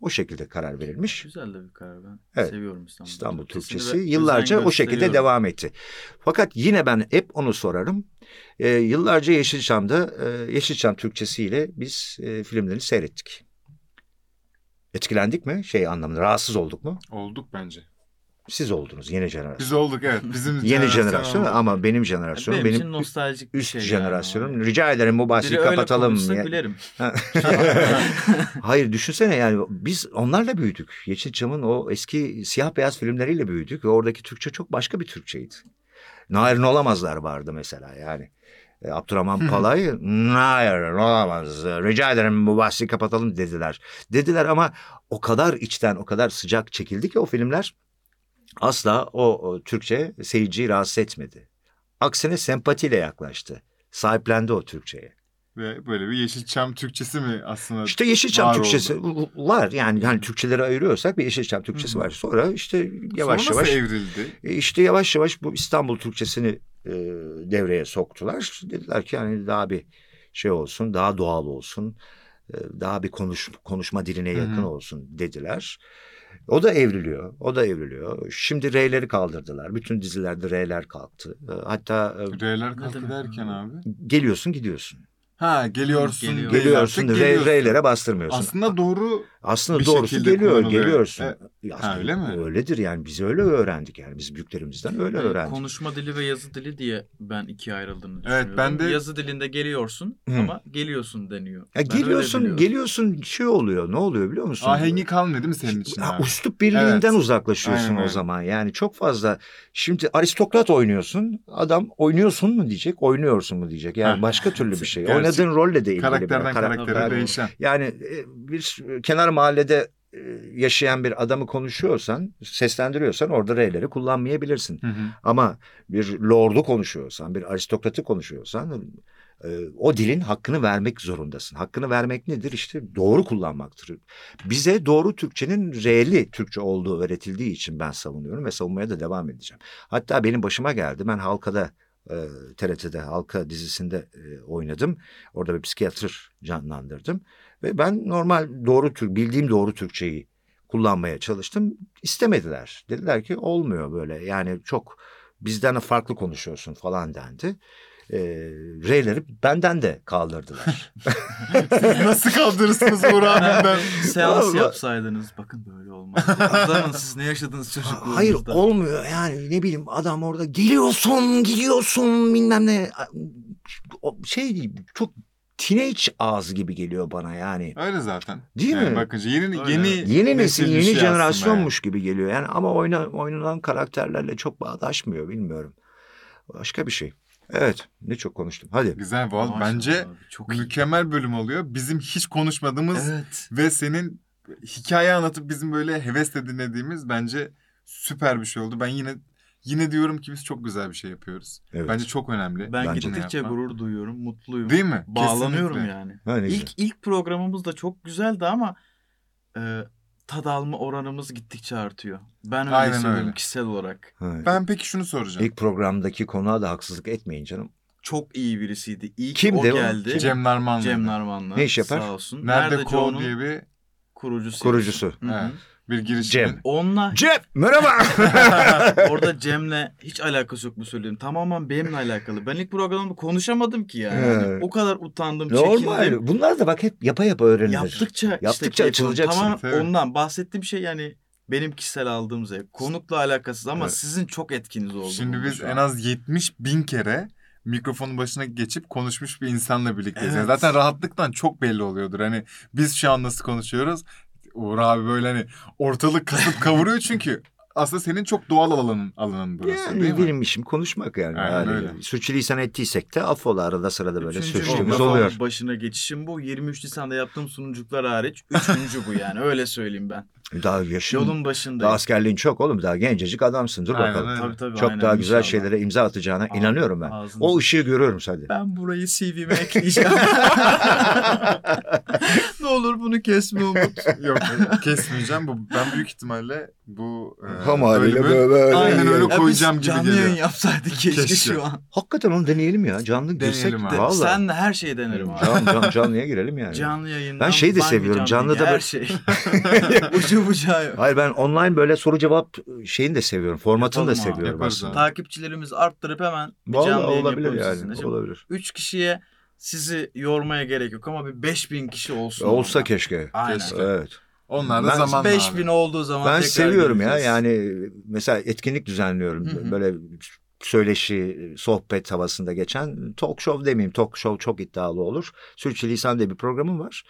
O şekilde karar verilmiş. Güzel de bir karar ben. Evet. Seviyorum İstanbul, İstanbul Türkçesi ve yıllarca o şekilde devam etti. Fakat yine ben hep onu sorarım. Ee, yıllarca Yeşilçam'da e, Yeşilçam Türkçesiyle biz e, filmleri seyrettik. Etkilendik mi? Şey anlamında rahatsız olduk mu? Olduk bence. Siz oldunuz yeni jenerasyon. Biz olduk evet. Bizim Yeni jenerasyon oldu. ama benim jenerasyonum benim, benim, için nostaljik bir üst şey. jenerasyonum. Yani. Rica ederim bu bahsi Biri öyle kapatalım. konuşsa Ya- gülerim. Hayır düşünsene yani biz onlarla büyüdük. Yeşilçam'ın o eski siyah beyaz filmleriyle büyüdük ve oradaki Türkçe çok başka bir Türkçeydi. Narin olamazlar vardı mesela yani. E, Abdurrahman Palay, narin olamaz, rica ederim bu bahsi kapatalım dediler. Dediler ama o kadar içten, o kadar sıcak çekildi ki o filmler asla o, o Türkçe seyirciyi rahatsız etmedi. Aksine sempatiyle yaklaştı. Sahiplendi o Türkçe'ye. Ve böyle bir Yeşilçam Türkçesi mi aslında? İşte Yeşilçam var Türkçesi var yani hani Türkçeleri ayırıyorsak bir Yeşilçam Türkçesi Hı var. Sonra işte yavaş Sonra yavaş evrildi? e, işte yavaş yavaş bu İstanbul Türkçesini e, devreye soktular. Dediler ki yani daha bir şey olsun, daha doğal olsun, e, daha bir konuş konuşma diline yakın olsun dediler. O da evriliyor, o da evriliyor. Şimdi R'leri kaldırdılar. Bütün dizilerde R'ler kalktı. E, Hatta e, R'ler Ne kalktı derken abi. geliyorsun gidiyorsun. Ha geliyorsun. Geliyor. Geliyorsun, geliyorsun. R'lere bastırmıyorsun. Aslında doğru Aslında bir doğrusu geliyor, geliyorsun. E, Aslında öyle mi? Öyledir yani biz öyle öğrendik yani biz büyüklerimizden öyle Yani öğrendik. konuşma dili ve yazı dili diye ben ikiye ayrıldığını Evet, düşünüyorum. ben de- Yazı dilinde geliyorsun Hı. ama geliyorsun deniyor. Ya Ben geliyorsun, geliyorsun şey oluyor. Ne oluyor biliyor musun? ahengi kalmıyor değil mi senin için? Ha, abi? üslup birliğinden Evet. uzaklaşıyorsun Aynen o zaman. Yani çok fazla. Şimdi aristokrat oynuyorsun. Adam oynuyorsun mu diyecek, oynuyorsun mu diyecek. Yani Ha. başka türlü bir şey. Gerçek. Oynadığın rolle de ilgili. Karakterden karaktere değişen. Yani e, bir kenar mahallede e, yaşayan bir adamı konuşuyorsan, seslendiriyorsan orada R'leri kullanmayabilirsin. Hı hı. Ama bir lordu konuşuyorsan, bir aristokratı konuşuyorsan e, o dilin hakkını vermek zorundasın. Hakkını vermek nedir? İşte doğru kullanmaktır. Bize doğru Türkçenin reeli Türkçe olduğu öğretildiği için ben savunuyorum ve savunmaya da devam edeceğim. Hatta benim başıma geldi. Ben Halka'da e, TRT'de Halka dizisinde oynadım. Orada bir psikiyatr canlandırdım. Ve ben normal doğru Türk, bildiğim doğru Türkçeyi kullanmaya çalıştım. İstemediler. Dediler ki olmuyor böyle. Yani çok bizden farklı konuşuyorsun falan dendi. E, R'leri benden de kaldırdılar. Nasıl kaldırırsınız abimden? Seans yapsaydınız bakın böyle olmaz. Uzanın siz ne yaşadınız çocukluğunuzda. Hayır olmuyor yani ne bileyim adam orada geliyorsun gidiyorsun bilmem ne. Şey çok teenage ağzı gibi geliyor bana yani. Öyle zaten. Değil yani mi? Bakınca yeni Öyle. yeni Yeni nesil, yeni şey jenerasyonmuş gibi geliyor. Yani ama oyna, oynanan karakterlerle çok bağdaşmıyor bilmiyorum. Başka bir şey. Evet ne çok konuştum. Hadi. yani. Güzel Val. Maşallah Bence abi, çok iyi. mükemmel bölüm oluyor. Bizim hiç konuşmadığımız Evet. ve senin hikaye anlatıp bizim böyle hevesle dinlediğimiz bence süper bir şey oldu. Ben yine yine diyorum ki biz çok güzel bir şey yapıyoruz. Evet. Bence çok önemli. Ben Bence gittikçe Yapma. gurur duyuyorum, mutluyum. Değil mi? Bağlanıyorum Kesinlikle. yani. Güzel. İlk ilk programımız da çok güzeldi ama e, tad alma oranımız gittikçe artıyor. Ben öyle Aynen hissediyorum öyle. kişisel olarak. Ha, Ben peki şunu soracağım. İlk programdaki konuğa da haksızlık etmeyin canım. Çok iyi birisiydi. İyi ki Kimdi o o? geldi. Cem, Cem Narman'la. Narman'la. Ne iş yapar? Sağ olsun. Nerede, Kol Joe'nun diye bir kurucusu. Kurucusu. Hı hı. Evet. Bir girişim. Cem. Onunla Cem merhaba. orada Cem'le hiç alakası yok bu söylediğim. Tamamen benimle alakalı. Ben ilk programda konuşamadım ki yani. Evet. Hani o kadar utandım, çekindim. Normal. Bunlar da bak hep yapa yapa öğrenilir. Yaptıkça, Yaptıkça işte açılacaksın. Tabii. Tamamen ondan bahsettiğim şey yani benim kişisel aldığım zevk. Konukla alakasız ama Evet. sizin çok etkiniz oldu. Şimdi biz en az 70 bin kere mikrofonun başına geçip konuşmuş bir insanla birlikteyiz. Yani Evet. Zaten rahatlıktan çok belli oluyordur. Hani biz şu an nasıl konuşuyoruz? Uğur abi böyle hani ortalık kasıp kavuruyor çünkü aslında senin çok doğal alanın alanın burası Yani değil mi? benim işim konuşmak yani. Aynen Yani öyle. Sürçülisan ettiysek de affola arada sırada böyle mikrofon oluyor. başına geçişim bu. 23 Nisan'da yaptığım sunuculuklar hariç. Üçüncü bu yani. Öyle söyleyeyim ben. Daha yaşın, Yolun daha başındayım. askerliğin çok oğlum. Daha gencecik adamsın. Dur Aynen bakalım. öyle. Tabii tabii. Çok aynen, daha güzel inşallah. şeylere imza atacağına Aa, inanıyorum ben. ağzınıza- O ışığı görüyorum sadece. Ben burayı CV'me ekleyeceğim. ne olur bunu kesme Umut. Yok kesmeyeceğim. Bu, ben büyük ihtimalle bu e, bölümü- böyle. Aynen öyle Ya koyacağım gibi canlı geliyor. yayın yapsaydık keşke, Keşke. şu an. Hakikaten onu deneyelim ya. Canlı girsek Deneyelim abi. de. Vallahi. Senle her şeyi denerim abi. Can, can, canlıya girelim yani. Canlı yayından. Ben şeyi de seviyorum, jumping, canlıda her böyle- şey. Ucu bucağı yok. Hayır ben online böyle soru cevap şeyini de seviyorum. Formatını da Yapalım abi, seviyorum yaparız aslında. abi. Takipçilerimizi arttırıp hemen bir Vallahi canlı yayın olabilir yani. sizinle. Şimdi Olabilir. Üç kişiye sizi yormaya gerek yok ama bir 5000 kişi olsun. Olsa orada. keşke. Aynen. Keşke. Evet. Onlar da Ben- zamanla 5000 abi. olduğu zaman Ben tekrar seviyorum ya geleceğiz. yani mesela etkinlik düzenliyorum Hı hı. böyle söyleşi sohbet havasında geçen talk show demeyeyim talk show çok iddialı olur. Sürçülisan diye bir programım var.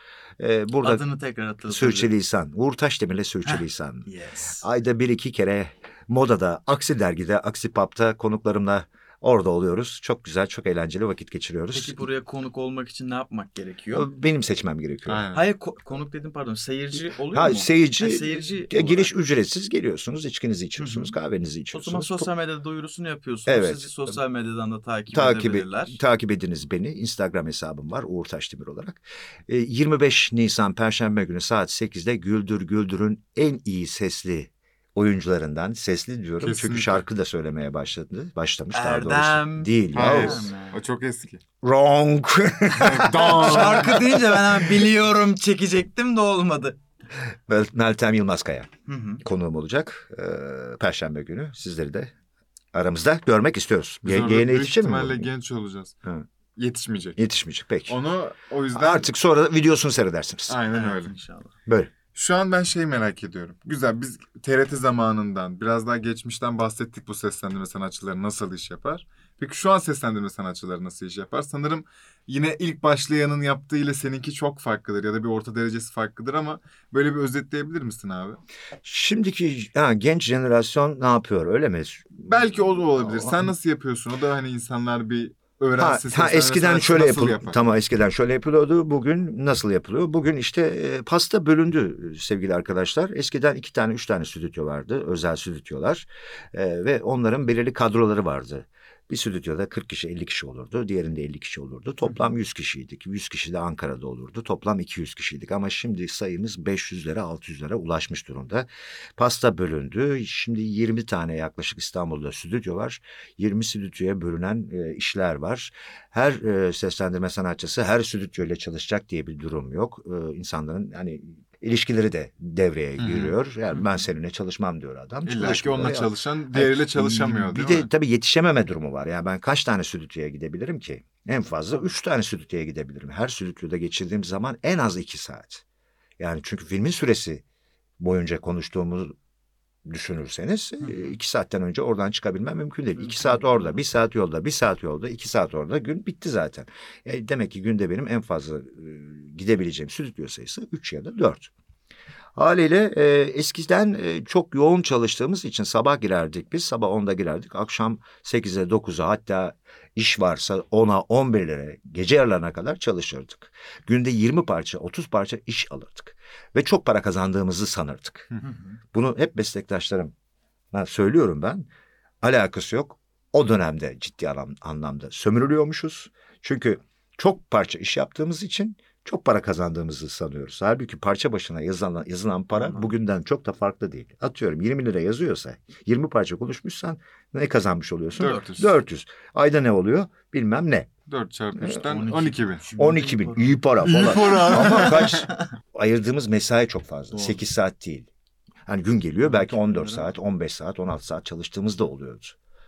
Ee, burada Adını tekrar hatırlatalım. Sürçülisan Uğur Taşdemir'le Sürçülisan. Yes. Ayda bir iki kere modada Aksi Dergi'de Aksi Pap'ta konuklarımla orada oluyoruz. Çok güzel çok eğlenceli vakit geçiriyoruz. Peki buraya konuk olmak için ne yapmak gerekiyor? Benim seçmem gerekiyor. Aynen. Hayır ko- konuk dedim pardon seyirci oluyor Ha, mu? seyirci, Ha, seyirci giriş olarak. ücretsiz geliyorsunuz, içkinizi içiyorsunuz, Hı kahvenizi O içiyorsunuz. zaman Top- sosyal medyada duyurusunu yapıyorsunuz. Evet. Sizi sosyal medyadan da takip, takip, edebilirler. takip ediniz beni. Instagram hesabım var Uğur Taşdemir olarak. E, 25 Nisan Perşembe günü saat 8'de Güldür Güldür'ün en iyi sesli oyuncularından sesli diyorum çünkü Kesinlikle. şarkı da söylemeye başladı başlamış daha Erdem. doğrusu değil Hayır. O çok eski. wrong. Şarkı deyince ben hemen biliyorum çekecektim de olmadı. Mel- Meltem Yılmazkaya Hı hı. konuğum olacak e, Perşembe günü sizleri de aramızda görmek istiyoruz. Biz Ye- yeğene yetişir mi? genç olacağız. Hı. Yetişmeyecek. Yetişmeyecek peki. Onu o yüzden Artık sonra videosunu seyredersiniz. aynen Evet, öyle. inşallah. Böyle. Şu an ben şey merak ediyorum. Güzel biz TRT zamanından biraz daha geçmişten bahsettik bu seslendirme sanatçıları nasıl iş yapar. Peki şu an seslendirme sanatçıları nasıl iş yapar? Sanırım yine ilk başlayanın yaptığı ile seninki çok farklıdır ya da bir orta derecesi farklıdır ama böyle bir özetleyebilir misin abi? Şimdiki ha, genç jenerasyon ne yapıyor öyle mi? Belki o da olabilir. Sen nasıl yapıyorsun? O da hani insanlar bir öğrensin. ha, seslendirme eskiden şöyle yapıl yapar? tamam eskiden şöyle yapılıyordu bugün nasıl yapılıyor bugün işte e, pasta bölündü sevgili arkadaşlar eskiden iki tane üç tane stüdyo vardı özel stüdyolar E, ve onların belirli kadroları vardı bir stüdyoda 40 kişi 50 kişi olurdu. Diğerinde 50 kişi olurdu. Toplam 100 kişiydik. 100 kişi de Ankara'da olurdu. Toplam 200 kişiydik. Ama şimdi sayımız 500'lere 600'lere ulaşmış durumda. Pasta bölündü. Şimdi 20 tane yaklaşık İstanbul'da stüdyo var. 20 stüdyoya bölünen e, işler var. Her e, seslendirme sanatçısı her stüdyoyla çalışacak diye bir durum yok. E, insanların hani ilişkileri de devreye Hı hı. giriyor. Yani ben seninle çalışmam diyor adam. İlla ki onunla Ya- çalışan diğeriyle çalışamıyor bir de mi? tabii yetişememe durumu var. Yani ben kaç tane stüdyoya gidebilirim ki? En fazla üç tane stüdyoya gidebilirim. Her stüdyoda geçirdiğim zaman en az iki saat. Yani çünkü filmin süresi boyunca konuştuğumuz düşünürseniz Hı. iki saatten önce oradan çıkabilmem mümkün değil. Mümkün İki saat orada, bir saat yolda, bir saat yolda, iki saat orada gün bitti zaten. E, demek ki günde benim en fazla e, gidebileceğim stüdyo sayısı üç ya da dört. Haliyle e, eskiden e, çok yoğun çalıştığımız için sabah girerdik biz. Sabah 10'da girerdik. Akşam 8'e 9'a hatta iş varsa 10'a 11'lere gece yarılarına kadar çalışırdık. Günde 20 parça 30 parça iş alırdık. Ve çok para kazandığımızı sanırdık. Hı hı. Bunu hep meslektaşlarım ben söylüyorum ben. Alakası yok. O dönemde ciddi anlam- anlamda sömürülüyormuşuz. Çünkü çok parça iş yaptığımız için çok para kazandığımızı sanıyoruz. Halbuki parça başına yazılan, yazılan para Anladım. bugünden çok da farklı değil. Atıyorum 20 lira yazıyorsa 20 parça konuşmuşsan ne kazanmış oluyorsun? 400. 400. Ayda ne oluyor? Bilmem ne. 4 çarpı 3'ten 12. 12 bin. Şimdi 12 bin. para. İyi para İyi falan. para. Ama kaç? Ayırdığımız mesai çok fazla. Doğru. 8 saat değil. Hani gün geliyor belki 12 bin 14 lira. saat, 15 saat, 16 saat çalıştığımız da oluyordu.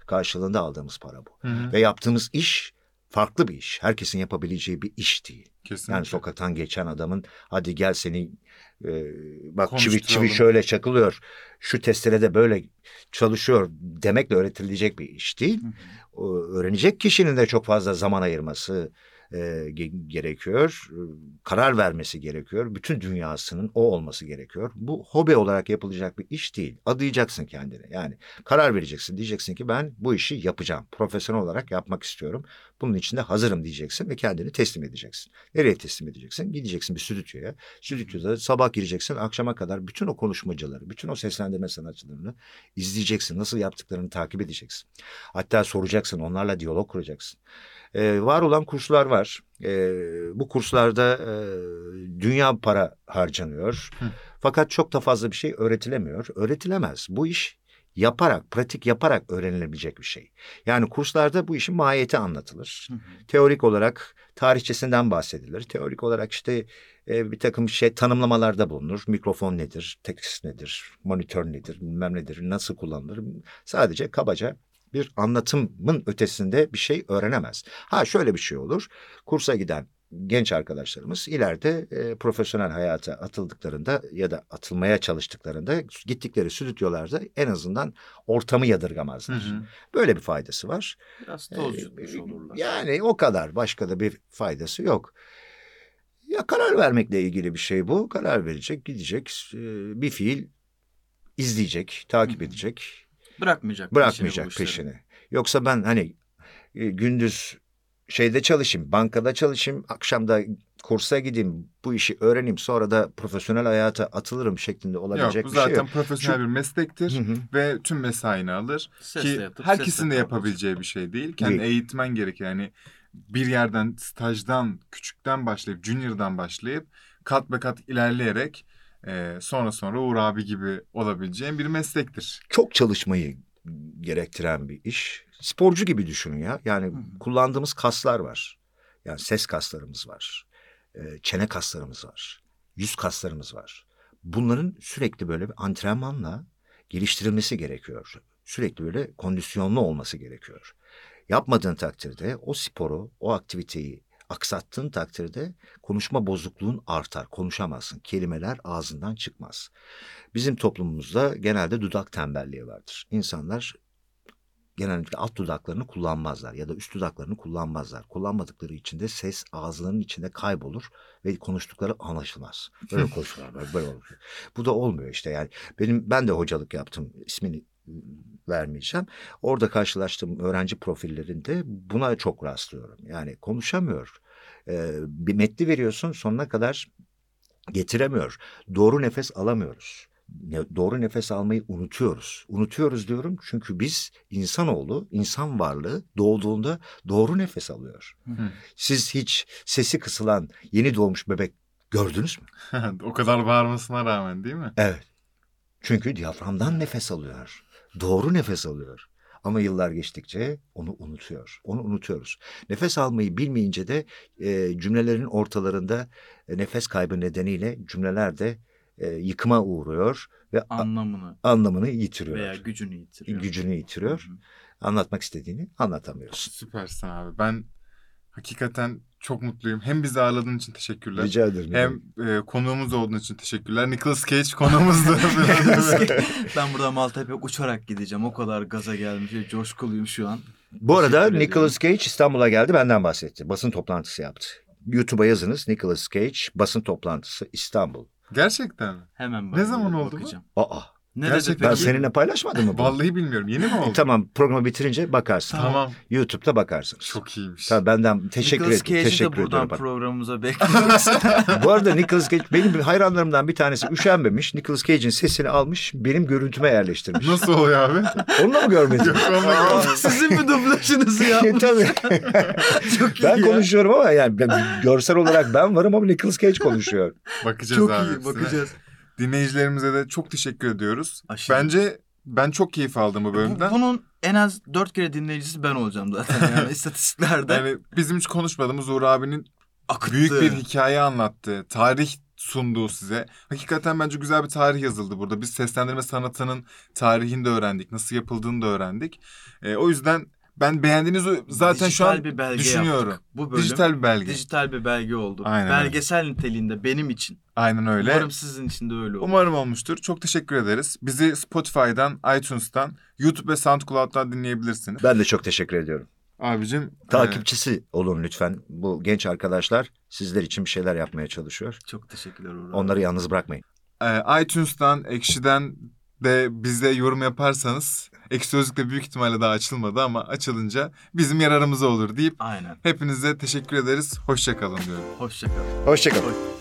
Karşılığında aldığımız para bu. Hı hı. Ve yaptığımız iş farklı bir iş. Herkesin yapabileceği bir iş değil. Kesinlikle. Yani sokaktan geçen adamın hadi gel seni e, bak çivi çivi şöyle çakılıyor. Şu testerede böyle çalışıyor demekle öğretilecek bir iş değil. Hı öğrenecek kişinin de çok fazla zaman ayırması e, ge- gerekiyor. E, Karar vermesi gerekiyor. Bütün dünyasının o olması gerekiyor. Bu hobi olarak yapılacak bir iş değil. Adayacaksın kendine. Yani karar vereceksin. Diyeceksin ki ben bu işi yapacağım. Profesyonel olarak yapmak istiyorum. Bunun için de hazırım diyeceksin ve kendini teslim edeceksin. Nereye teslim edeceksin? Gideceksin bir stüdyoya. Stüdyoda sabah gireceksin akşama kadar bütün o konuşmacıları, bütün o seslendirme sanatçılarını izleyeceksin. Nasıl yaptıklarını takip edeceksin. Hatta soracaksın, onlarla diyalog kuracaksın. Ee, var olan kurslar var. Ee, bu kurslarda e, dünya para harcanıyor. Hı. Fakat çok da fazla bir şey öğretilemiyor. Öğretilemez. Bu iş yaparak, pratik yaparak öğrenilebilecek bir şey. Yani kurslarda bu işin mahiyeti anlatılır. Hı hı. Teorik olarak tarihçesinden bahsedilir. Teorik olarak işte e, bir takım şey tanımlamalarda bulunur. Mikrofon nedir, tekst nedir, monitör nedir, bilmem nedir, nasıl kullanılır. Sadece kabaca bir anlatımın ötesinde bir şey öğrenemez. Ha şöyle bir şey olur. Kursa giden genç arkadaşlarımız ileride e, profesyonel hayata atıldıklarında ya da atılmaya çalıştıklarında gittikleri stüdyolarda en azından ortamı Hı yadırgamazlar. hı. Böyle bir faydası var. Biraz toz Ee, yutmuş olurlar. Yani o kadar. Başka da bir faydası yok. Ya karar vermekle ilgili bir şey bu. Karar verecek, gidecek, e, bir fiil izleyecek, takip Hı hı. edecek, Bırakmayacak. bırakmayacak peşini peşini. Yoksa ben hani e, gündüz şeyde çalışayım, bankada çalışayım, akşamda kursa gideyim, bu işi öğreneyim, sonra da profesyonel hayata atılırım şeklinde olabilecek bu bir şey zaten yok. profesyonel bir meslektir. Hı hı. ve tüm mesaini alır. Sesle Ki yatıp herkesin de yapabileceği bir şey değil. Kendi Değil. eğitmen gerek yani bir yerden stajdan küçükten başlayıp junior'dan başlayıp kat be kat ilerleyerek e, sonra sonra Uğur abi gibi olabileceğin bir meslektir. çok çalışmayı gerektiren bir iş. Sporcu gibi düşünün ya. Yani hı. kullandığımız kaslar var. Yani ses kaslarımız var. e, Çene kaslarımız var. Yüz kaslarımız var. Bunların sürekli böyle bir antrenmanla geliştirilmesi gerekiyor. Sürekli böyle kondisyonlu olması gerekiyor. Yapmadığın takdirde o sporu, o aktiviteyi aksattığın takdirde konuşma bozukluğun artar. Konuşamazsın. Kelimeler ağzından çıkmaz. Bizim toplumumuzda genelde dudak tembelliği vardır. İnsanlar genellikle alt dudaklarını kullanmazlar ya da üst dudaklarını kullanmazlar. Kullanmadıkları için de ses ağızlarının içinde kaybolur ve konuştukları anlaşılmaz. Böyle konuşurlar, böyle, böyle olur. Bu da olmuyor işte yani. Benim ben de hocalık yaptım. ismini vermeyeceğim. Orada karşılaştığım öğrenci profillerinde buna çok rastlıyorum. Yani konuşamıyor. Ee, bir metni veriyorsun sonuna kadar getiremiyor. Doğru nefes alamıyoruz. Doğru nefes almayı unutuyoruz. Unutuyoruz diyorum çünkü biz insanoğlu, insan varlığı doğduğunda doğru nefes alıyor. Hı. Siz hiç sesi kısılan yeni doğmuş bebek gördünüz mü? o kadar bağırmasına rağmen değil mi? Evet. Çünkü diyaframdan nefes alıyor. Doğru nefes alıyor. Ama yıllar geçtikçe onu unutuyor. Onu unutuyoruz. Nefes almayı bilmeyince de e, cümlelerin ortalarında e, nefes kaybı nedeniyle cümleler de e, yıkıma uğruyor ve Anlamını anlamını yitiriyor. veya gücünü yitiriyor. Gücünü yitiriyor. Hı hı. Anlatmak istediğini anlatamıyorsun. Süpersin abi. Ben hakikaten çok mutluyum. Hem bizi ağırladığın için teşekkürler. Rica ederim. Hem e, konuğumuz olduğun için teşekkürler. Nicolas Cage konuğumuzdu. ben burada Maltepe uçarak gideceğim. O kadar gaza gelmiş ve coşkuluyum şu an. Bu arada Teşekkür ederim. Nicolas Cage İstanbul'a geldi benden bahsetti. Basın toplantısı yaptı. YouTube'a yazınız Nicolas Cage basın toplantısı İstanbul. Gerçekten mi? Hemen Ne zaman oldu bu? bakacağım. Aa Ne Gerçekten dedi ben seninle paylaşmadım mı bunu? Vallahi bilmiyorum. Yeni mi oldu? Tamam programı bitirince bakarsın. Tamam. YouTube'da bakarsınız. Çok iyiymiş. Tabii benden teşekkür, Nicolas ed- Cage'i de buradan ediyorum. bak. programımıza bekliyoruz. Bu arada Nicolas Cage benim hayranlarımdan bir tanesi üşenmemiş. Nicolas Cage'in sesini almış benim görüntüme yerleştirmiş. Nasıl oluyor abi? Onu da mı görmedin? Yok onunla Sizin mi dublajınızı yapmış? Tabii. Çok iyi Ben ya. konuşuyorum ama yani ben, görsel olarak ben varım ama Nicolas Cage konuşuyor. Bakacağız Çok abi iyi hepsine. bakacağız. Dinleyicilerimize de çok teşekkür ediyoruz. Aşırı. Bence ben çok keyif aldım bu Bu- bölümden. bunun en az dört kere dinleyicisi ben olacağım zaten yani istatistiklerde. Yani bizim hiç konuşmadığımız Uğur abinin Akıttı. büyük bir hikaye anlattı. Tarih sunduğu size. Hakikaten bence güzel bir tarih yazıldı burada. Biz seslendirme sanatının tarihini de öğrendik. Nasıl yapıldığını da öğrendik. Ee, o yüzden ben beğendiğinizi zaten şu Dijital an bir belge düşünüyorum. yaptık. Bu bölüm Dijital bir belge. dijital bir belge oldu. Aynen öyle. Belgesel niteliğinde benim için. Aynen öyle. Umarım sizin için de öyle olur. Umarım olmuştur. Çok teşekkür ederiz. Bizi Spotify'dan, iTunes'tan, YouTube ve SoundCloud'dan dinleyebilirsiniz. Ben de çok teşekkür ediyorum. Abicim. e, Takipçisi olun lütfen. Bu genç arkadaşlar sizler için bir şeyler yapmaya çalışıyor. Çok teşekkürler Uğur abi. Onları yalnız bırakmayın. e, iTunes'tan, Ekşi'den de bize yorum yaparsanız Ekşi Sözlük'te büyük ihtimalle daha açılmadı ama açılınca bizim yararımıza olur deyip Aynen. hepinize teşekkür ederiz. Hoşçakalın diyorum. Hoşçakalın. Hoşçakalın. Hoş-